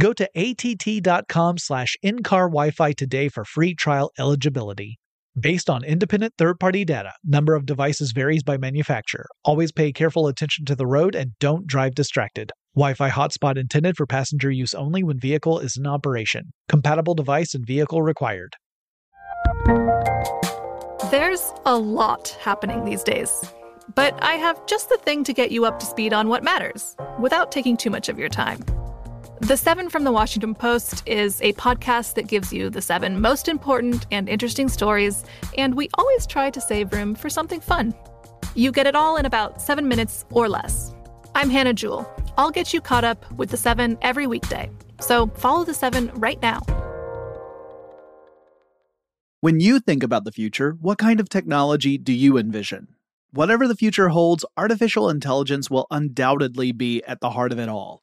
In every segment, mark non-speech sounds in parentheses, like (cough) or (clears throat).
Go to att.com slash in-car Wi-Fi today for free trial eligibility. Based on independent third-party data, number of devices varies by manufacturer. Always pay careful attention to the road and don't drive distracted. Wi-Fi hotspot intended for passenger use only when vehicle is in operation. Compatible device and vehicle required. There's a lot happening these days. But I have just the thing to get you up to speed on what matters without taking too much of your time. The Seven from the Washington Post is a podcast that gives you the seven most important and interesting stories, and we always try to save room for something fun. You get it all in about seven minutes or less. I'm Hannah Jewell. I'll get you caught up with the seven every weekday. So follow the seven right now. When you think about the future, what kind of technology do you envision? Whatever the future holds, artificial intelligence will undoubtedly be at the heart of it all.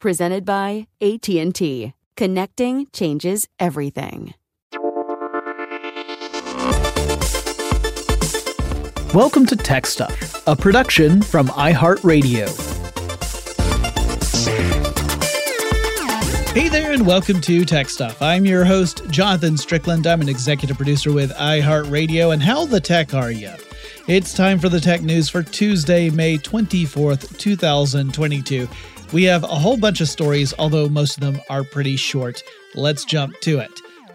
Presented by AT&T. Connecting changes everything. Welcome to Tech Stuff, a production from iHeartRadio. Hey there, and welcome to Tech Stuff. I'm your host, Jonathan Strickland. I'm an executive producer with iHeartRadio. And how the tech are you? It's time for the tech news for Tuesday, May 24th, 2022. We have a whole bunch of stories, although most of them are pretty short. Let's jump to it.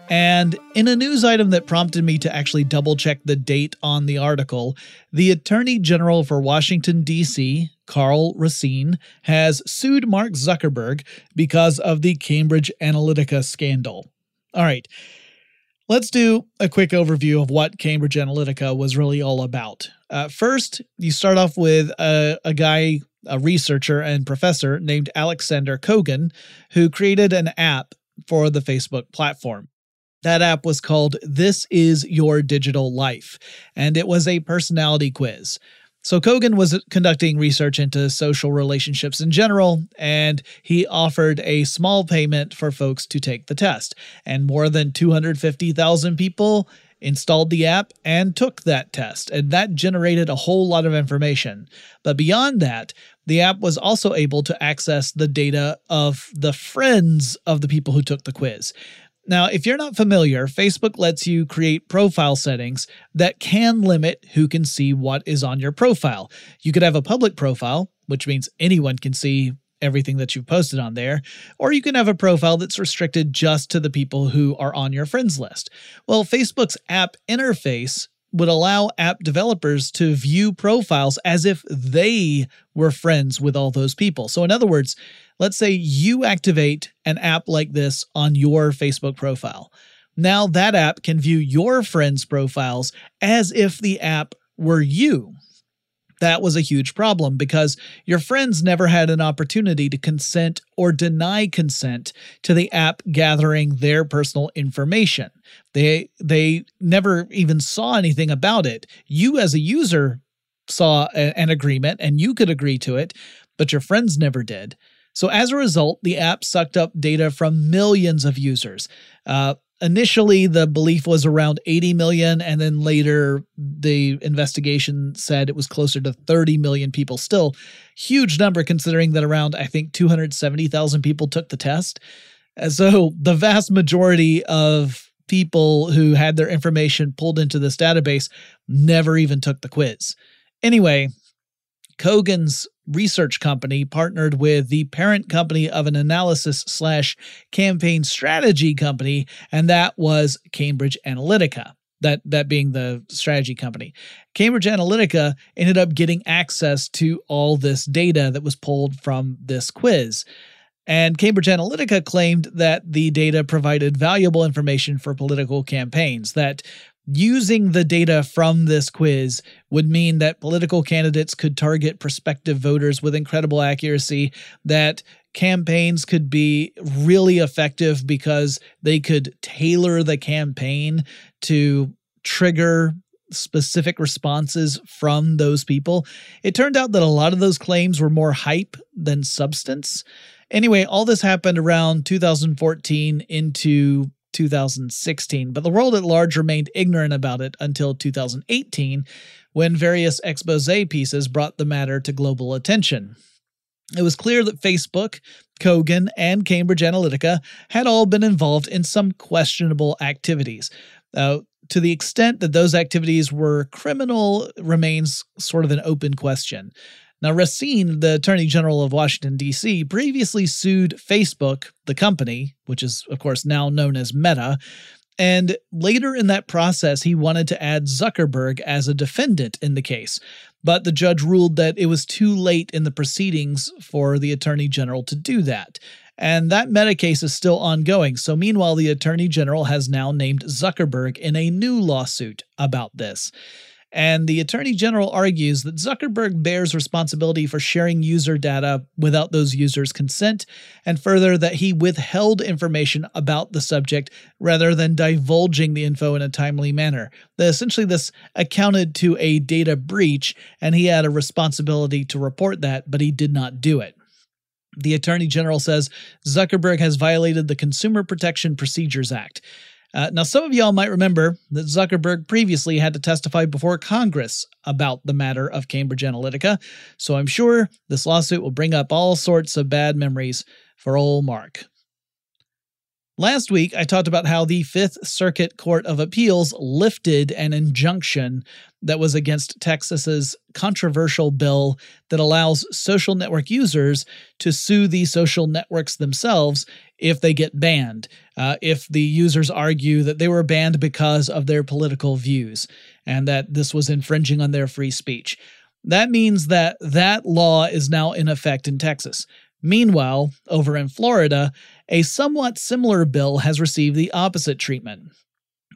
And in a news item that prompted me to actually double check the date on the article, the Attorney General for Washington, D.C., Karl Racine, has sued Mark Zuckerberg because of the Cambridge Analytica scandal. All right, let's do a quick overview of what Cambridge Analytica was really all about. Uh, first, you start off with a, a guy, a researcher and professor named Alexander Kogan, who created an app for the Facebook platform. That app was called This Is Your Digital Life, and it was a personality quiz. So Kogan was conducting research into social relationships in general, and he offered a small payment for folks to take the test. And more than 250,000 people installed the app and took that test, and that generated a whole lot of information. But beyond that, the app was also able to access the data of the friends of the people who took the quiz. Now, if you're not familiar, Facebook lets you create profile settings that can limit who can see what is on your profile. You could have a public profile, which means anyone can see everything that you've posted on there, or you can have a profile that's restricted just to the people who are on your friends list. Well, Facebook's app interface would allow app developers to view profiles as if they were friends with all those people. So, in other words, let's say you activate an app like this on your Facebook profile. Now, that app can view your friends' profiles as if the app were you that was a huge problem because your friends never had an opportunity to consent or deny consent to the app gathering their personal information. They they never even saw anything about it. You as a user saw a, an agreement and you could agree to it, but your friends never did. So as a result, the app sucked up data from millions of users. Uh, initially the belief was around 80 million and then later the investigation said it was closer to 30 million people. Still huge number considering that around i think 270,000 people took the test. So the vast majority of people who had their information pulled into this database never even took the quiz. Anyway Kogan's research company partnered with the parent company of an analysis slash campaign strategy company, and that was Cambridge Analytica. That, that being the strategy company. Cambridge Analytica ended up getting access to all this data that was pulled from this quiz. And Cambridge Analytica claimed that the data provided valuable information for political campaigns, that Using the data from this quiz would mean that political candidates could target prospective voters with incredible accuracy, that campaigns could be really effective because they could tailor the campaign to trigger specific responses from those people. It turned out that a lot of those claims were more hype than substance. Anyway, all this happened around 2014 into 2016, but the world at large remained ignorant about it until 2018, when various expose pieces brought the matter to global attention. It was clear that Facebook, Kogan, and Cambridge Analytica had all been involved in some questionable activities. Uh, to the extent that those activities were criminal remains sort of an open question. Now, Racine, the Attorney General of Washington, D.C., previously sued Facebook, the company, which is, of course, now known as Meta. And later in that process, he wanted to add Zuckerberg as a defendant in the case. But the judge ruled that it was too late in the proceedings for the Attorney General to do that. And that meta case is still ongoing. So, meanwhile, the Attorney General has now named Zuckerberg in a new lawsuit about this. And the Attorney General argues that Zuckerberg bears responsibility for sharing user data without those users' consent, and further, that he withheld information about the subject rather than divulging the info in a timely manner. That essentially this accounted to a data breach, and he had a responsibility to report that, but he did not do it. The Attorney General says Zuckerberg has violated the Consumer Protection Procedures Act. Uh, now, some of y'all might remember that Zuckerberg previously had to testify before Congress about the matter of Cambridge Analytica, so I'm sure this lawsuit will bring up all sorts of bad memories for old Mark. Last week, I talked about how the Fifth Circuit Court of Appeals lifted an injunction that was against Texas's controversial bill that allows social network users to sue the social networks themselves if they get banned, uh, if the users argue that they were banned because of their political views and that this was infringing on their free speech. That means that that law is now in effect in Texas. Meanwhile, over in Florida, a somewhat similar bill has received the opposite treatment.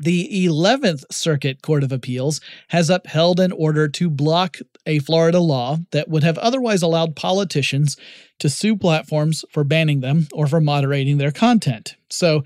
The 11th Circuit Court of Appeals has upheld an order to block a Florida law that would have otherwise allowed politicians to sue platforms for banning them or for moderating their content. So,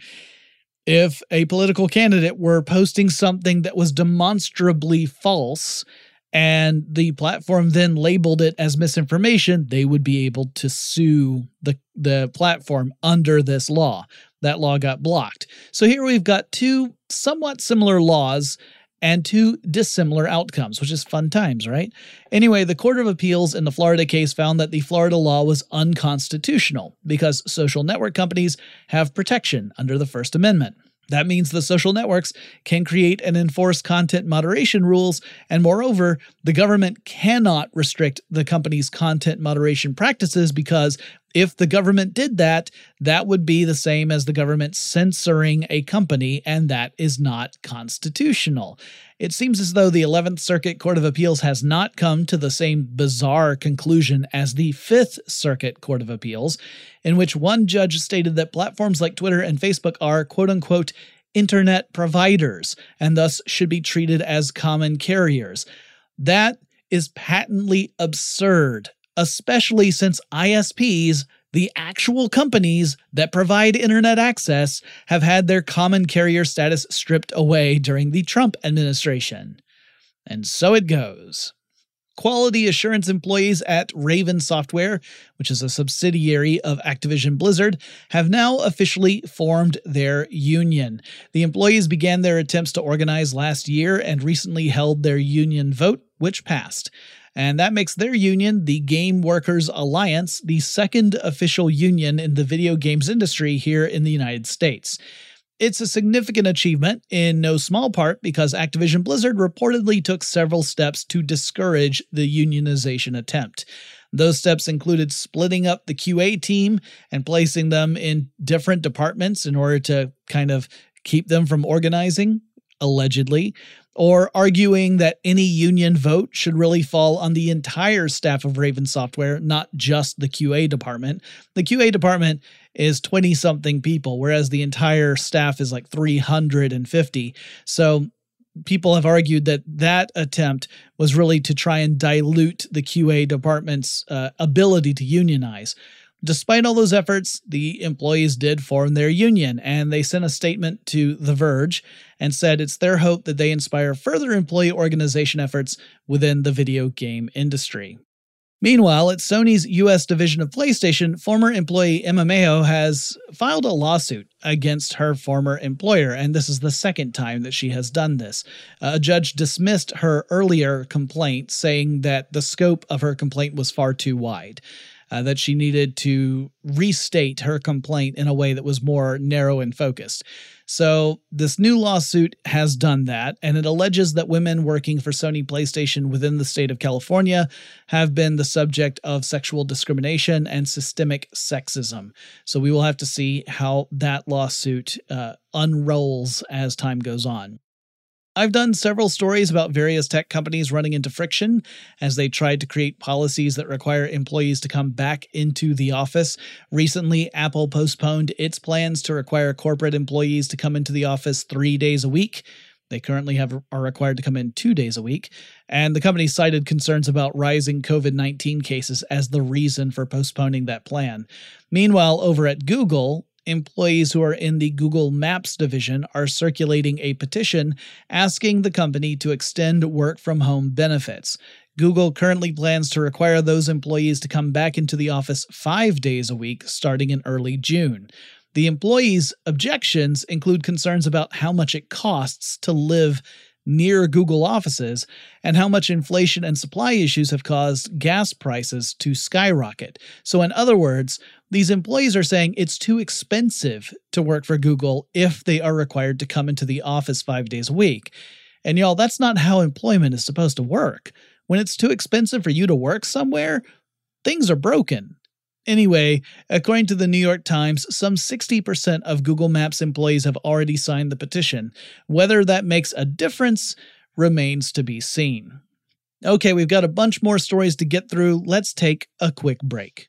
if a political candidate were posting something that was demonstrably false, and the platform then labeled it as misinformation, they would be able to sue the, the platform under this law. That law got blocked. So here we've got two somewhat similar laws and two dissimilar outcomes, which is fun times, right? Anyway, the Court of Appeals in the Florida case found that the Florida law was unconstitutional because social network companies have protection under the First Amendment. That means the social networks can create and enforce content moderation rules, and moreover, the government cannot restrict the company's content moderation practices because if the government did that, that would be the same as the government censoring a company, and that is not constitutional. It seems as though the 11th Circuit Court of Appeals has not come to the same bizarre conclusion as the 5th Circuit Court of Appeals, in which one judge stated that platforms like Twitter and Facebook are quote unquote internet providers and thus should be treated as common carriers. That is patently absurd, especially since ISPs the actual companies that provide internet access have had their common carrier status stripped away during the Trump administration. And so it goes. Quality assurance employees at Raven Software, which is a subsidiary of Activision Blizzard, have now officially formed their union. The employees began their attempts to organize last year and recently held their union vote, which passed. And that makes their union, the Game Workers Alliance, the second official union in the video games industry here in the United States. It's a significant achievement in no small part because Activision Blizzard reportedly took several steps to discourage the unionization attempt. Those steps included splitting up the QA team and placing them in different departments in order to kind of keep them from organizing, allegedly, or arguing that any union vote should really fall on the entire staff of Raven Software, not just the QA department. The QA department is 20 something people, whereas the entire staff is like 350. So people have argued that that attempt was really to try and dilute the QA department's uh, ability to unionize. Despite all those efforts, the employees did form their union, and they sent a statement to The Verge and said it's their hope that they inspire further employee organization efforts within the video game industry. Meanwhile, at Sony's US division of PlayStation, former employee Emma Majo has filed a lawsuit against her former employer, and this is the second time that she has done this. Uh, a judge dismissed her earlier complaint, saying that the scope of her complaint was far too wide uh, that she needed to restate her complaint in a way that was more narrow and focused. So, this new lawsuit has done that, and it alleges that women working for Sony PlayStation within the state of California have been the subject of sexual discrimination and systemic sexism. So, we will have to see how that lawsuit uh, unrolls as time goes on. I've done several stories about various tech companies running into friction as they tried to create policies that require employees to come back into the office. Recently, Apple postponed its plans to require corporate employees to come into the office three days a week. They currently have are required to come in two days a week, and the company cited concerns about rising COVID 19 cases as the reason for postponing that plan. Meanwhile, over at Google, employees who are in the Google Maps division are circulating a petition asking the company to extend work from home benefits. Google currently plans to require those employees to come back into the office five days a week starting in early June. The employees' objections include concerns about how much it costs to live near Google offices and how much inflation and supply issues have caused gas prices to skyrocket. So, in other words, these employees are saying it's too expensive to work for Google if they are required to come into the office five days a week. And y'all, that's not how employment is supposed to work. When it's too expensive for you to work somewhere, things are broken. Anyway, according to the New York Times, some 60% of Google Maps employees have already signed the petition. Whether that makes a difference remains to be seen. Okay, we've got a bunch more stories to get through. Let's take a quick break.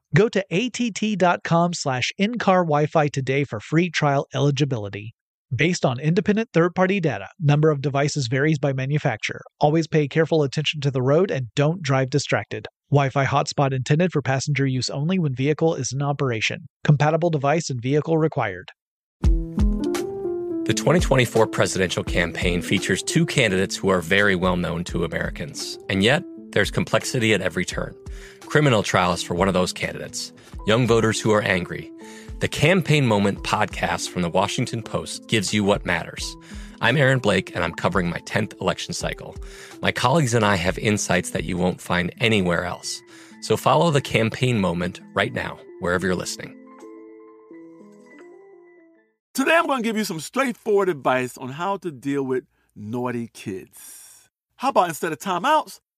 Go to att.com slash in-car Wi-Fi today for free trial eligibility. Based on independent third party data, number of devices varies by manufacturer. Always pay careful attention to the road and don't drive distracted. Wi Fi hotspot intended for passenger use only when vehicle is in operation. Compatible device and vehicle required. The 2024 presidential campaign features two candidates who are very well known to Americans. And yet, there's complexity at every turn. Criminal trials for one of those candidates, young voters who are angry. The Campaign Moment podcast from the Washington Post gives you what matters. I'm Aaron Blake, and I'm covering my 10th election cycle. My colleagues and I have insights that you won't find anywhere else. So follow the campaign moment right now, wherever you're listening. Today, I'm going to give you some straightforward advice on how to deal with naughty kids. How about instead of timeouts,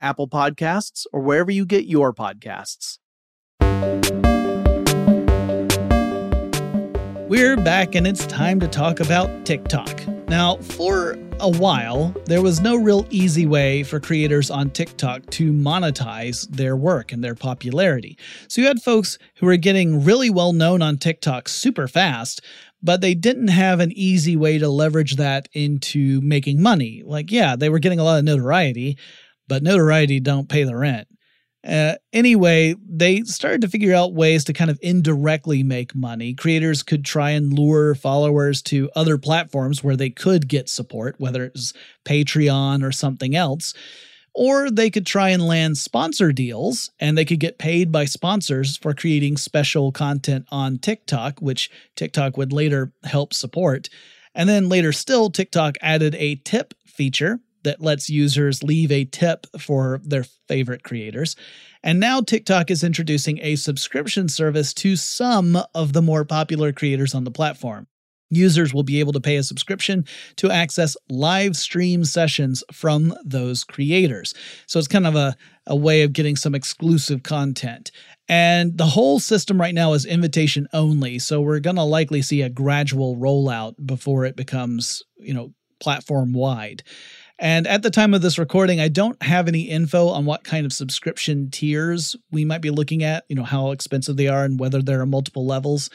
Apple Podcasts, or wherever you get your podcasts. We're back and it's time to talk about TikTok. Now, for a while, there was no real easy way for creators on TikTok to monetize their work and their popularity. So you had folks who were getting really well known on TikTok super fast, but they didn't have an easy way to leverage that into making money. Like, yeah, they were getting a lot of notoriety, but notoriety don't pay the rent. Uh, anyway, they started to figure out ways to kind of indirectly make money. Creators could try and lure followers to other platforms where they could get support, whether it's Patreon or something else. Or they could try and land sponsor deals and they could get paid by sponsors for creating special content on TikTok, which TikTok would later help support. And then later still, TikTok added a tip feature that lets users leave a tip for their favorite creators. And now TikTok is introducing a subscription service to some of the more popular creators on the platform. Users will be able to pay a subscription to access live stream sessions from those creators. So it's kind of a, a way of getting some exclusive content. And the whole system right now is invitation only. So we're going to likely see a gradual rollout before it becomes, you know, platform wide. And at the time of this recording, I don't have any info on what kind of subscription tiers we might be looking at, you know, how expensive they are and whether there are multiple levels.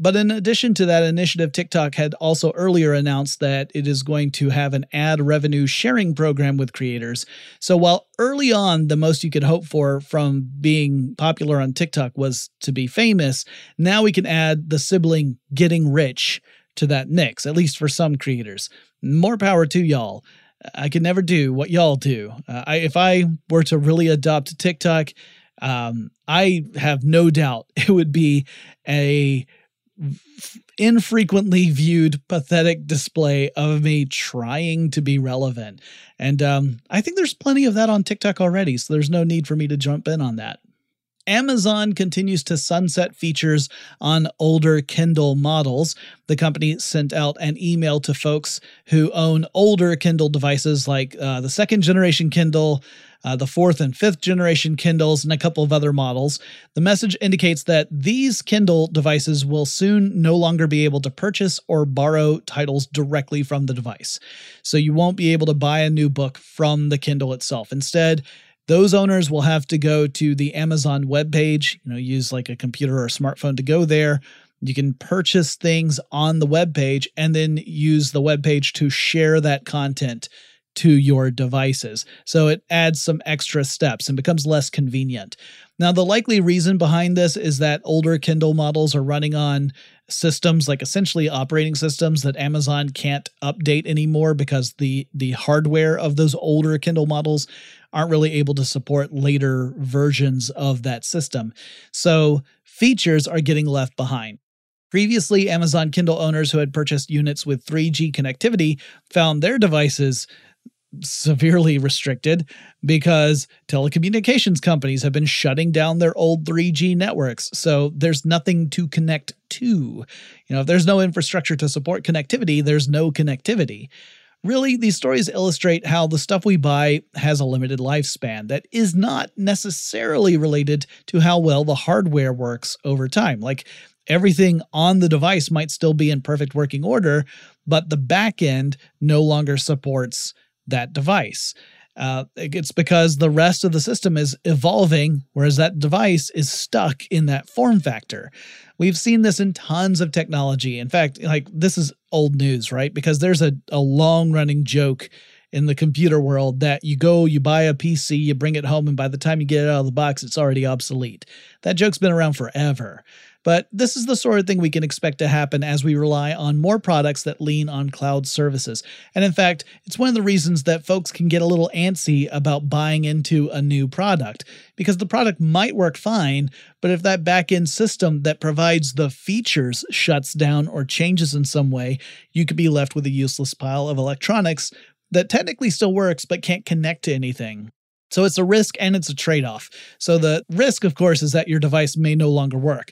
But in addition to that initiative, TikTok had also earlier announced that it is going to have an ad revenue sharing program with creators. So while early on, the most you could hope for from being popular on TikTok was to be famous, now we can add the sibling getting rich to that mix, at least for some creators. More power to y'all. I could never do what y'all do. Uh, I, if I were to really adopt TikTok, um, I have no doubt (laughs) it would be a infrequently viewed pathetic display of me trying to be relevant and um, i think there's plenty of that on tiktok already so there's no need for me to jump in on that Amazon continues to sunset features on older Kindle models. The company sent out an email to folks who own older Kindle devices like uh, the second generation Kindle, uh, the fourth and fifth generation Kindles, and a couple of other models. The message indicates that these Kindle devices will soon no longer be able to purchase or borrow titles directly from the device. So you won't be able to buy a new book from the Kindle itself. Instead, those owners will have to go to the Amazon webpage, you know, use like a computer or a smartphone to go there. You can purchase things on the webpage and then use the webpage to share that content to your devices. So it adds some extra steps and becomes less convenient. Now, the likely reason behind this is that older Kindle models are running on systems like essentially operating systems that Amazon can't update anymore because the the hardware of those older Kindle models aren't really able to support later versions of that system. So features are getting left behind. Previously, Amazon Kindle owners who had purchased units with 3G connectivity found their devices severely restricted because telecommunications companies have been shutting down their old 3G networks. So there's nothing to connect to. You know, if there's no infrastructure to support connectivity, there's no connectivity. Really, these stories illustrate how the stuff we buy has a limited lifespan that is not necessarily related to how well the hardware works over time. Like everything on the device might still be in perfect working order, but the back end no longer supports that device. Uh, it's because the rest of the system is evolving, whereas that device is stuck in that form factor. We've seen this in tons of technology. In fact, like this is old news, right? Because there's a, a long running joke in the computer world that you go, you buy a PC, you bring it home, and by the time you get it out of the box, it's already obsolete. That joke's been around forever. But this is the sort of thing we can expect to happen as we rely on more products that lean on cloud services. And in fact, it's one of the reasons that folks can get a little antsy about buying into a new product because the product might work fine, but if that back end system that provides the features shuts down or changes in some way, you could be left with a useless pile of electronics that technically still works but can't connect to anything. So it's a risk and it's a trade off. So the risk, of course, is that your device may no longer work.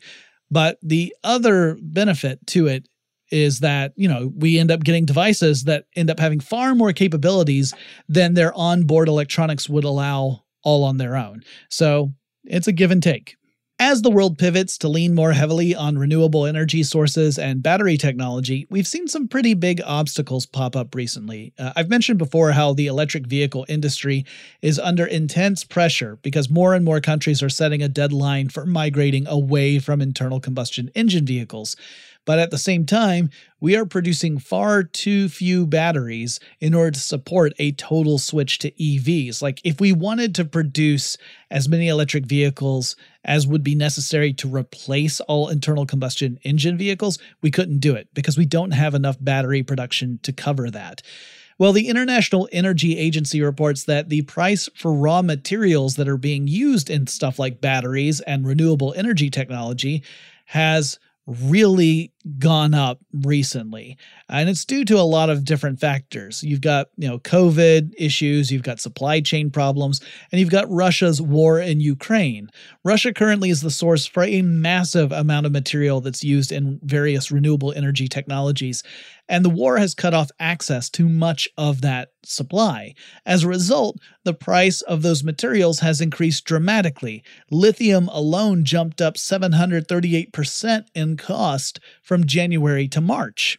But the other benefit to it is that, you know, we end up getting devices that end up having far more capabilities than their onboard electronics would allow all on their own. So it's a give and take. As the world pivots to lean more heavily on renewable energy sources and battery technology, we've seen some pretty big obstacles pop up recently. Uh, I've mentioned before how the electric vehicle industry is under intense pressure because more and more countries are setting a deadline for migrating away from internal combustion engine vehicles. But at the same time, we are producing far too few batteries in order to support a total switch to EVs. Like, if we wanted to produce as many electric vehicles as would be necessary to replace all internal combustion engine vehicles, we couldn't do it because we don't have enough battery production to cover that. Well, the International Energy Agency reports that the price for raw materials that are being used in stuff like batteries and renewable energy technology has really gone up recently and it's due to a lot of different factors. You've got you know covid issues you've got supply chain problems and you've got russia's war in ukraine. Russia currently is the source for a massive amount of material that's used in various renewable energy technologies and the war has cut off access to much of that supply. As a result, the price of those materials has increased dramatically. Lithium alone jumped up 738% in cost from January to March.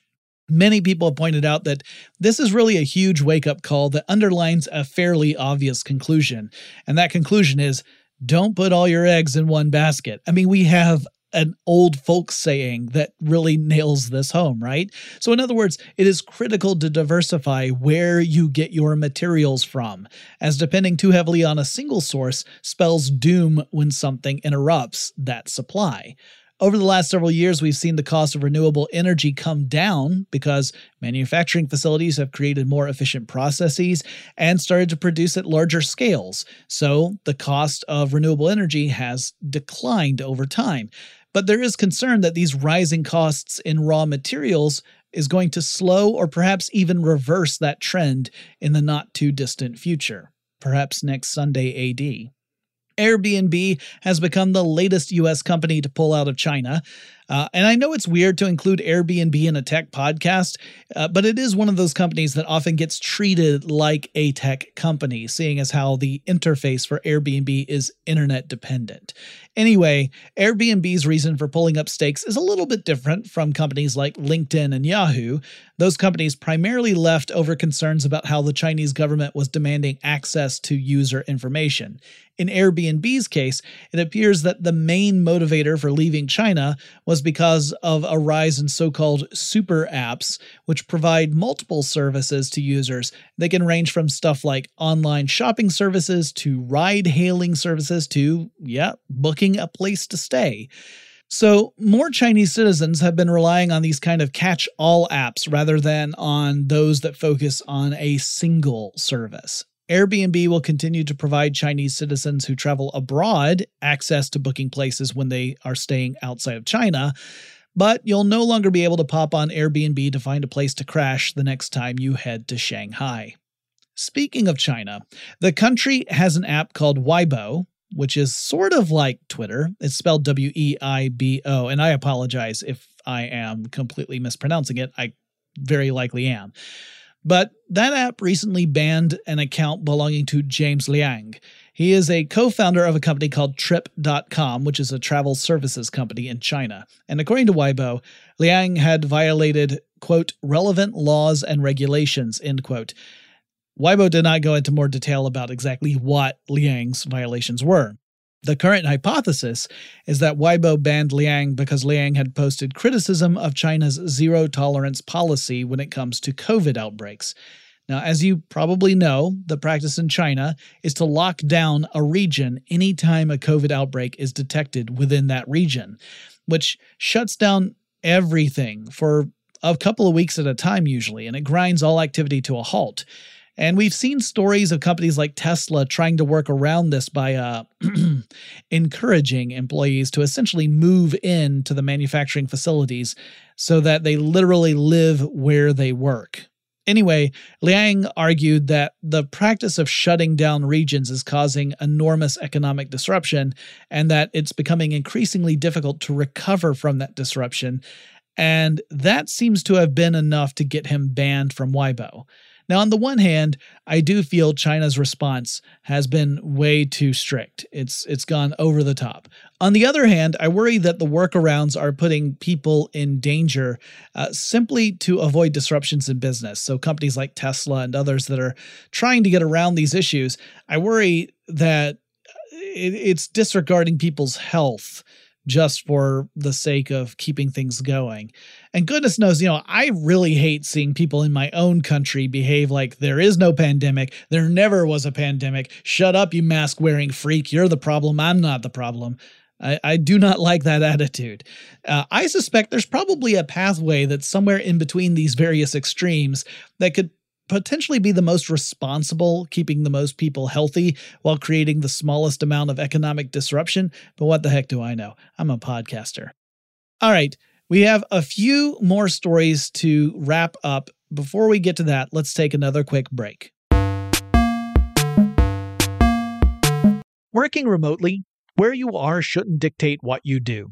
Many people have pointed out that this is really a huge wake up call that underlines a fairly obvious conclusion. And that conclusion is don't put all your eggs in one basket. I mean, we have an old folk saying that really nails this home, right? So, in other words, it is critical to diversify where you get your materials from, as depending too heavily on a single source spells doom when something interrupts that supply. Over the last several years, we've seen the cost of renewable energy come down because manufacturing facilities have created more efficient processes and started to produce at larger scales. So the cost of renewable energy has declined over time. But there is concern that these rising costs in raw materials is going to slow or perhaps even reverse that trend in the not too distant future, perhaps next Sunday AD. Airbnb has become the latest US company to pull out of China. Uh, and I know it's weird to include Airbnb in a tech podcast, uh, but it is one of those companies that often gets treated like a tech company, seeing as how the interface for Airbnb is internet dependent. Anyway, Airbnb's reason for pulling up stakes is a little bit different from companies like LinkedIn and Yahoo. Those companies primarily left over concerns about how the Chinese government was demanding access to user information. In Airbnb's case, it appears that the main motivator for leaving China was because of a rise in so called super apps, which provide multiple services to users. They can range from stuff like online shopping services to ride hailing services to, yeah, booking a place to stay. So, more Chinese citizens have been relying on these kind of catch all apps rather than on those that focus on a single service. Airbnb will continue to provide Chinese citizens who travel abroad access to booking places when they are staying outside of China, but you'll no longer be able to pop on Airbnb to find a place to crash the next time you head to Shanghai. Speaking of China, the country has an app called Weibo, which is sort of like Twitter. It's spelled W E I B O, and I apologize if I am completely mispronouncing it. I very likely am. But that app recently banned an account belonging to James Liang. He is a co founder of a company called Trip.com, which is a travel services company in China. And according to Weibo, Liang had violated, quote, relevant laws and regulations, end quote. Weibo did not go into more detail about exactly what Liang's violations were. The current hypothesis is that Weibo banned Liang because Liang had posted criticism of China's zero tolerance policy when it comes to COVID outbreaks. Now, as you probably know, the practice in China is to lock down a region anytime a COVID outbreak is detected within that region, which shuts down everything for a couple of weeks at a time, usually, and it grinds all activity to a halt. And we've seen stories of companies like Tesla trying to work around this by uh, (clears throat) encouraging employees to essentially move in to the manufacturing facilities so that they literally live where they work. Anyway, Liang argued that the practice of shutting down regions is causing enormous economic disruption and that it's becoming increasingly difficult to recover from that disruption. And that seems to have been enough to get him banned from Weibo. Now, on the one hand, I do feel China's response has been way too strict. It's it's gone over the top. On the other hand, I worry that the workarounds are putting people in danger uh, simply to avoid disruptions in business. So companies like Tesla and others that are trying to get around these issues, I worry that it, it's disregarding people's health just for the sake of keeping things going. And goodness knows, you know, I really hate seeing people in my own country behave like there is no pandemic. There never was a pandemic. Shut up, you mask wearing freak. You're the problem. I'm not the problem. I, I do not like that attitude. Uh, I suspect there's probably a pathway that's somewhere in between these various extremes that could potentially be the most responsible, keeping the most people healthy while creating the smallest amount of economic disruption. But what the heck do I know? I'm a podcaster. All right, we have a few more stories to wrap up. Before we get to that, let's take another quick break. Working remotely, where you are shouldn't dictate what you do.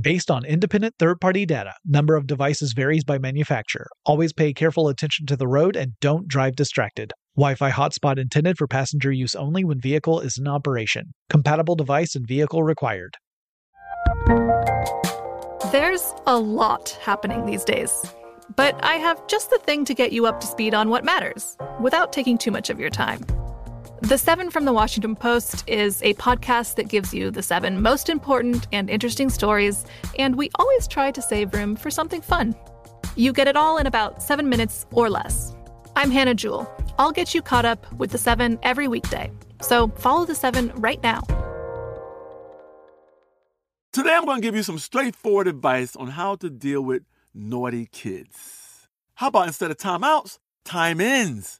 Based on independent third party data, number of devices varies by manufacturer. Always pay careful attention to the road and don't drive distracted. Wi Fi hotspot intended for passenger use only when vehicle is in operation. Compatible device and vehicle required. There's a lot happening these days, but I have just the thing to get you up to speed on what matters without taking too much of your time. The Seven from the Washington Post is a podcast that gives you the seven most important and interesting stories, and we always try to save room for something fun. You get it all in about seven minutes or less. I'm Hannah Jewell. I'll get you caught up with the seven every weekday. So follow the seven right now. Today, I'm going to give you some straightforward advice on how to deal with naughty kids. How about instead of timeouts, time ins?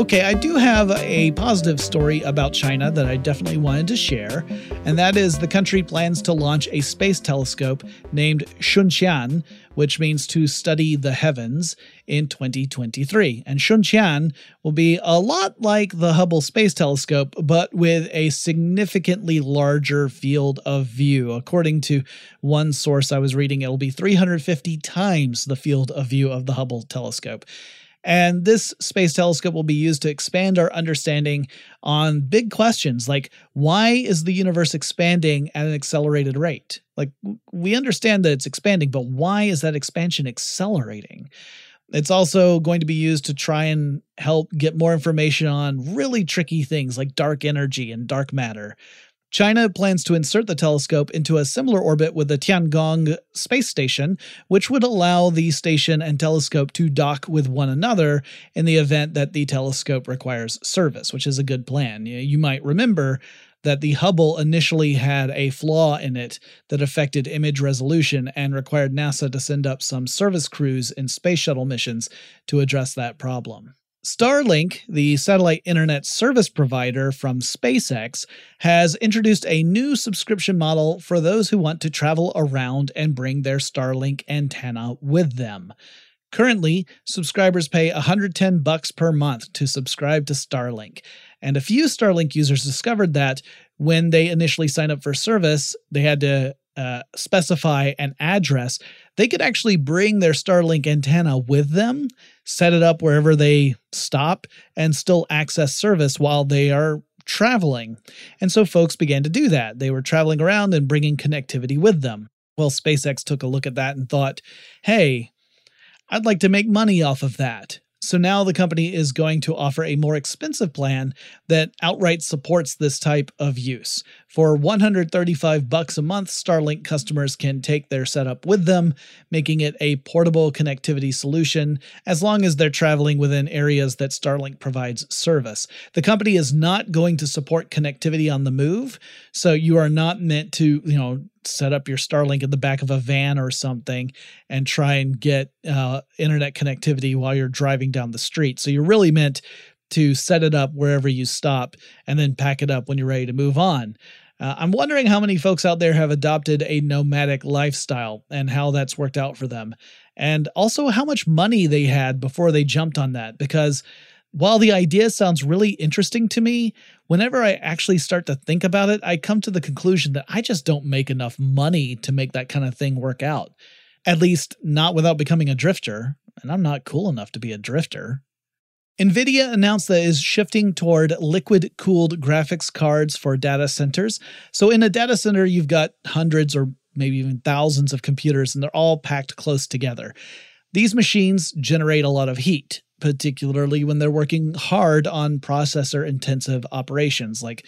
Okay, I do have a positive story about China that I definitely wanted to share, and that is the country plans to launch a space telescope named Xuntian, which means to study the heavens, in 2023. And Xuntian will be a lot like the Hubble Space Telescope, but with a significantly larger field of view. According to one source I was reading, it'll be 350 times the field of view of the Hubble telescope. And this space telescope will be used to expand our understanding on big questions like why is the universe expanding at an accelerated rate? Like, we understand that it's expanding, but why is that expansion accelerating? It's also going to be used to try and help get more information on really tricky things like dark energy and dark matter. China plans to insert the telescope into a similar orbit with the Tiangong space station, which would allow the station and telescope to dock with one another in the event that the telescope requires service, which is a good plan. You might remember that the Hubble initially had a flaw in it that affected image resolution and required NASA to send up some service crews in space shuttle missions to address that problem. Starlink, the satellite internet service provider from SpaceX, has introduced a new subscription model for those who want to travel around and bring their Starlink antenna with them. Currently, subscribers pay 110 bucks per month to subscribe to Starlink. And a few Starlink users discovered that when they initially signed up for service, they had to uh, specify an address, they could actually bring their Starlink antenna with them, set it up wherever they stop, and still access service while they are traveling. And so folks began to do that. They were traveling around and bringing connectivity with them. Well, SpaceX took a look at that and thought, hey, I'd like to make money off of that. So now the company is going to offer a more expensive plan that outright supports this type of use. For 135 bucks a month, Starlink customers can take their setup with them, making it a portable connectivity solution as long as they're traveling within areas that Starlink provides service. The company is not going to support connectivity on the move, so you are not meant to, you know, set up your Starlink in the back of a van or something and try and get uh, internet connectivity while you're driving down the street. So you're really meant to set it up wherever you stop and then pack it up when you're ready to move on. Uh, I'm wondering how many folks out there have adopted a nomadic lifestyle and how that's worked out for them. And also how much money they had before they jumped on that. Because while the idea sounds really interesting to me, whenever I actually start to think about it, I come to the conclusion that I just don't make enough money to make that kind of thing work out. At least, not without becoming a drifter, and I'm not cool enough to be a drifter. NVIDIA announced that it is shifting toward liquid cooled graphics cards for data centers. So, in a data center, you've got hundreds or maybe even thousands of computers, and they're all packed close together. These machines generate a lot of heat, particularly when they're working hard on processor intensive operations like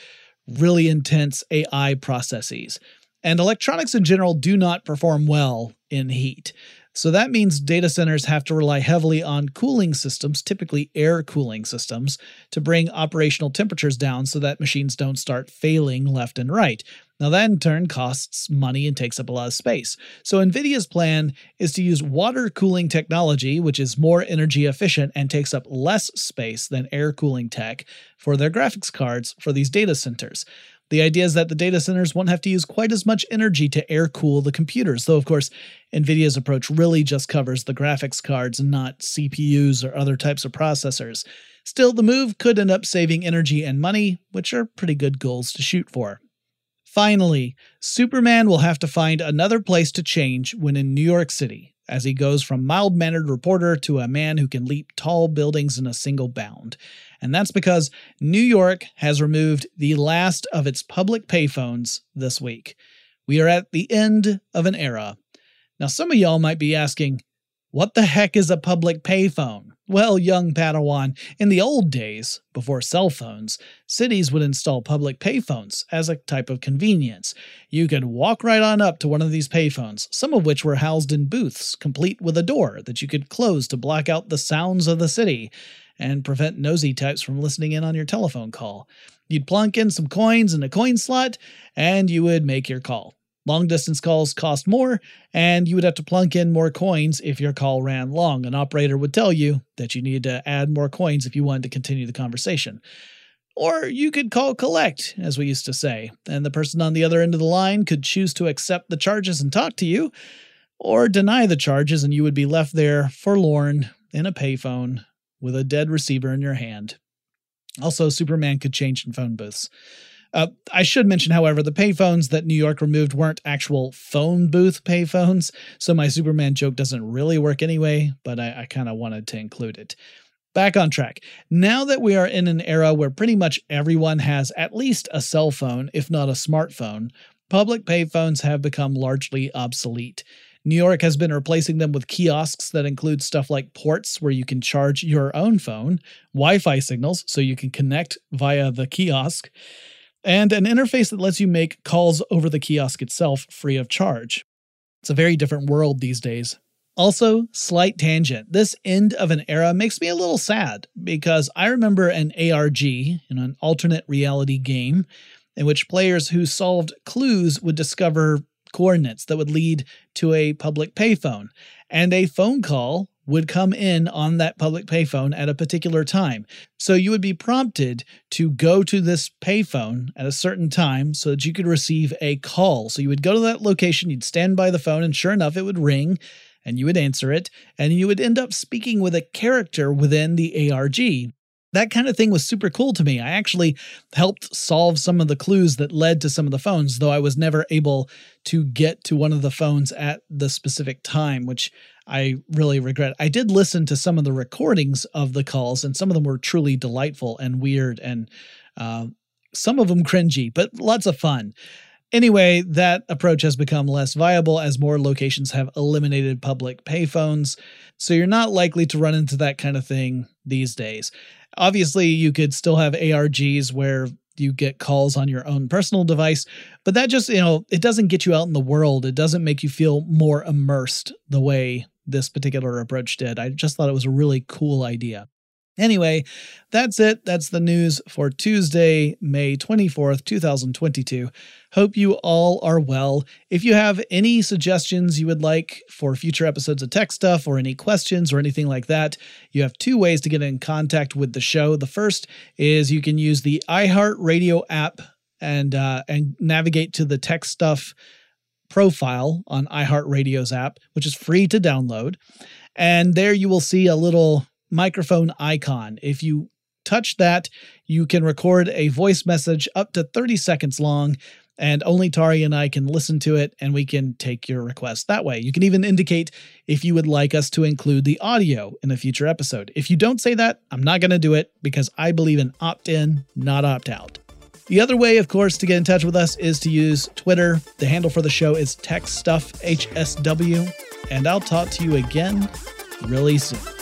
really intense AI processes. And electronics in general do not perform well in heat. So that means data centers have to rely heavily on cooling systems, typically air cooling systems, to bring operational temperatures down so that machines don't start failing left and right. Now, that in turn costs money and takes up a lot of space. So, NVIDIA's plan is to use water cooling technology, which is more energy efficient and takes up less space than air cooling tech, for their graphics cards for these data centers. The idea is that the data centers won't have to use quite as much energy to air cool the computers, though, of course, NVIDIA's approach really just covers the graphics cards and not CPUs or other types of processors. Still, the move could end up saving energy and money, which are pretty good goals to shoot for. Finally, Superman will have to find another place to change when in New York City, as he goes from mild mannered reporter to a man who can leap tall buildings in a single bound. And that's because New York has removed the last of its public payphones this week. We are at the end of an era. Now, some of y'all might be asking, what the heck is a public payphone? Well, young Padawan, in the old days, before cell phones, cities would install public payphones as a type of convenience. You could walk right on up to one of these payphones, some of which were housed in booths, complete with a door that you could close to block out the sounds of the city and prevent nosy types from listening in on your telephone call. You'd plunk in some coins in a coin slot, and you would make your call. Long distance calls cost more, and you would have to plunk in more coins if your call ran long. An operator would tell you that you needed to add more coins if you wanted to continue the conversation. Or you could call collect, as we used to say, and the person on the other end of the line could choose to accept the charges and talk to you, or deny the charges, and you would be left there forlorn in a payphone with a dead receiver in your hand. Also, Superman could change in phone booths. Uh, I should mention, however, the payphones that New York removed weren't actual phone booth payphones, so my Superman joke doesn't really work anyway, but I, I kind of wanted to include it. Back on track. Now that we are in an era where pretty much everyone has at least a cell phone, if not a smartphone, public payphones have become largely obsolete. New York has been replacing them with kiosks that include stuff like ports where you can charge your own phone, Wi Fi signals so you can connect via the kiosk, and an interface that lets you make calls over the kiosk itself free of charge. It's a very different world these days. Also, slight tangent. This end of an era makes me a little sad because I remember an ARG, in an alternate reality game, in which players who solved clues would discover coordinates that would lead to a public payphone. And a phone call would come in on that public payphone at a particular time. So you would be prompted to go to this payphone at a certain time so that you could receive a call. So you would go to that location, you'd stand by the phone, and sure enough, it would ring and you would answer it, and you would end up speaking with a character within the ARG that kind of thing was super cool to me. I actually helped solve some of the clues that led to some of the phones, though I was never able to get to one of the phones at the specific time, which I really regret. I did listen to some of the recordings of the calls, and some of them were truly delightful and weird, and uh, some of them cringy, but lots of fun. Anyway, that approach has become less viable as more locations have eliminated public payphones, so you're not likely to run into that kind of thing these days. Obviously, you could still have ARGs where you get calls on your own personal device, but that just, you know, it doesn't get you out in the world. It doesn't make you feel more immersed the way this particular approach did. I just thought it was a really cool idea. Anyway, that's it. That's the news for Tuesday, May 24th, 2022. Hope you all are well. If you have any suggestions you would like for future episodes of Tech Stuff or any questions or anything like that, you have two ways to get in contact with the show. The first is you can use the iHeartRadio app and uh, and navigate to the Tech Stuff profile on iHeartRadio's app, which is free to download. And there you will see a little microphone icon. If you touch that, you can record a voice message up to 30 seconds long, and only Tari and I can listen to it, and we can take your request that way. You can even indicate if you would like us to include the audio in a future episode. If you don't say that, I'm not going to do it because I believe in opt in, not opt out. The other way, of course, to get in touch with us is to use Twitter. The handle for the show is TechStuffHSW, and I'll talk to you again really soon.